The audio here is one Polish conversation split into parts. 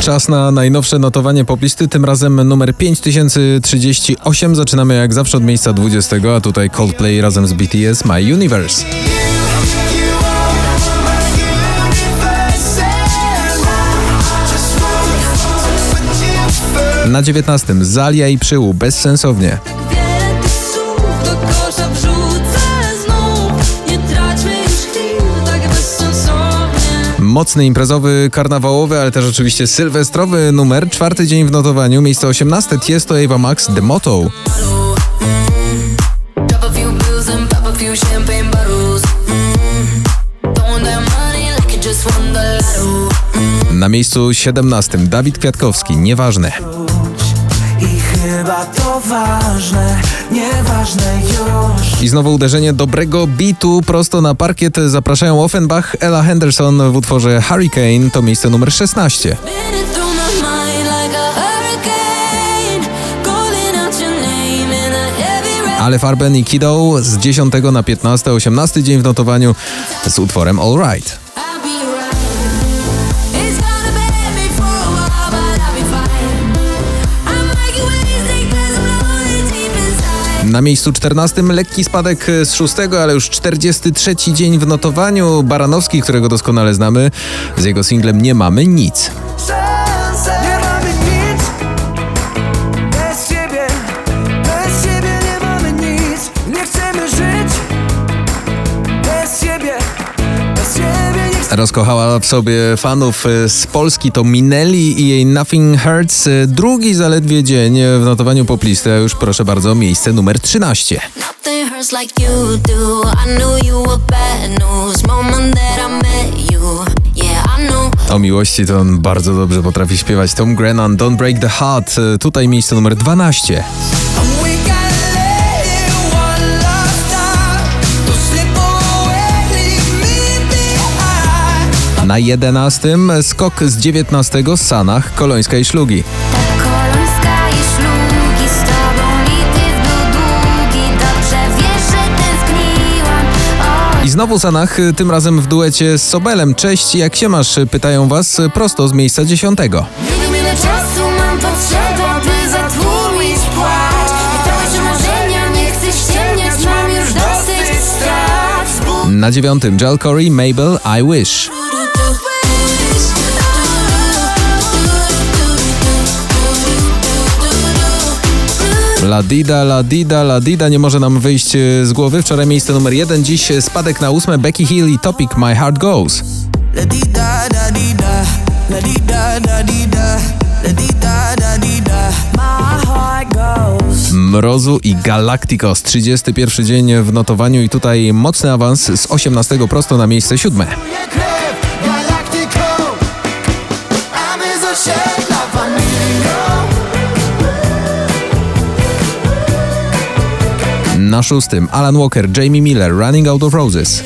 Czas na najnowsze notowanie poplisty, tym razem numer 5038. Zaczynamy jak zawsze od miejsca 20, a tutaj Coldplay razem z BTS My Universe. Na 19 Zalia i Przyłu bezsensownie. mocny imprezowy, karnawałowy, ale też oczywiście sylwestrowy numer, czwarty dzień w notowaniu, miejsce 18, to Eva Max, The Motto. Na miejscu 17 Dawid Kwiatkowski, nieważne. I chyba to ważne, nieważne już I znowu uderzenie dobrego beatu prosto na parkiet. Zapraszają Offenbach, Ella Henderson w utworze Hurricane, to miejsce numer 16. Spinning through my mind like a hurricane Calling out your name in a heavy rain Ale Farben i Kiddo z 10 na 15, 18 dzień w notowaniu z utworem All Right. Na miejscu 14 lekki spadek z 6, ale już 43 dzień w notowaniu. Baranowski, którego doskonale znamy, z jego singlem Nie mamy nic. Rozkochała w sobie fanów y, z Polski to Minelli i jej Nothing Hurts. Y, Drugi zaledwie dzień w notowaniu poplisty, a już proszę bardzo, miejsce numer 13. Nothing hurts like you do. I knew you were bad news. Moment that I met you. Yeah, I knew. O miłości to on bardzo dobrze potrafi śpiewać. Tom Grennan, Don't Break the Heart. Y, Tutaj miejsce numer 12. Na 11 skok z 19 Sanach, Kolońska i Szlugi. I znowu Sanach, tym razem w duecie z Sobelem. Cześć, jak się masz? Pytają was prosto z miejsca dziesiątego. Na dziewiątym Jal Corey, Mabel, I Wish. La Dida, La Dida, La Dida nie może nam wyjść y, z głowy. Wczoraj miejsce numer jeden, dziś spadek na ósme Becky Hill i Topic My Heart Goes. La di da da di da, la di da da di da, la di da da di da. My heart goes. Mrozu i Galacticos. 31 dzień w notowaniu i tutaj mocny awans z 18 prosto na miejsce siódme. Galactico A my z osiedla Na szóstym Alan Walker, Jamie Miller, Running Out of Roses.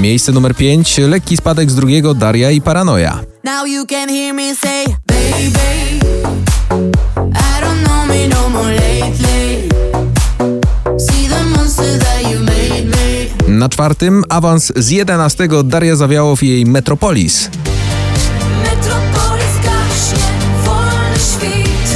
Miejsce numer 5, lekki spadek z drugiego Daria i Paranoia. Now Na czwartym awans z 11 Daria Zawiałow i jej Metropolis. Metropolis gaśnie, wolny świt,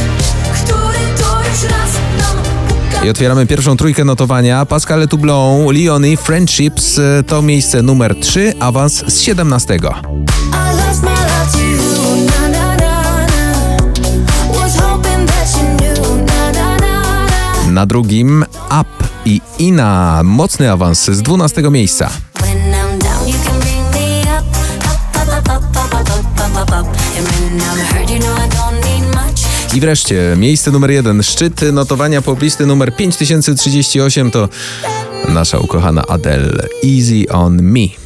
który to już raz nam puka. I otwieramy pierwszą trójkę notowania. Pascal Toublon, Leonie, Friendships e, to miejsce numer 3, awans z 17. I lost my love to you, na na na na. Was hoping that you knew, na na na na. Na drugim Up i Ina. Mocny awans z 12 miejsca. I wreszcie miejsce numer jeden, szczyt notowania poblisty numer 5038 to nasza ukochana Adele Easy on Me.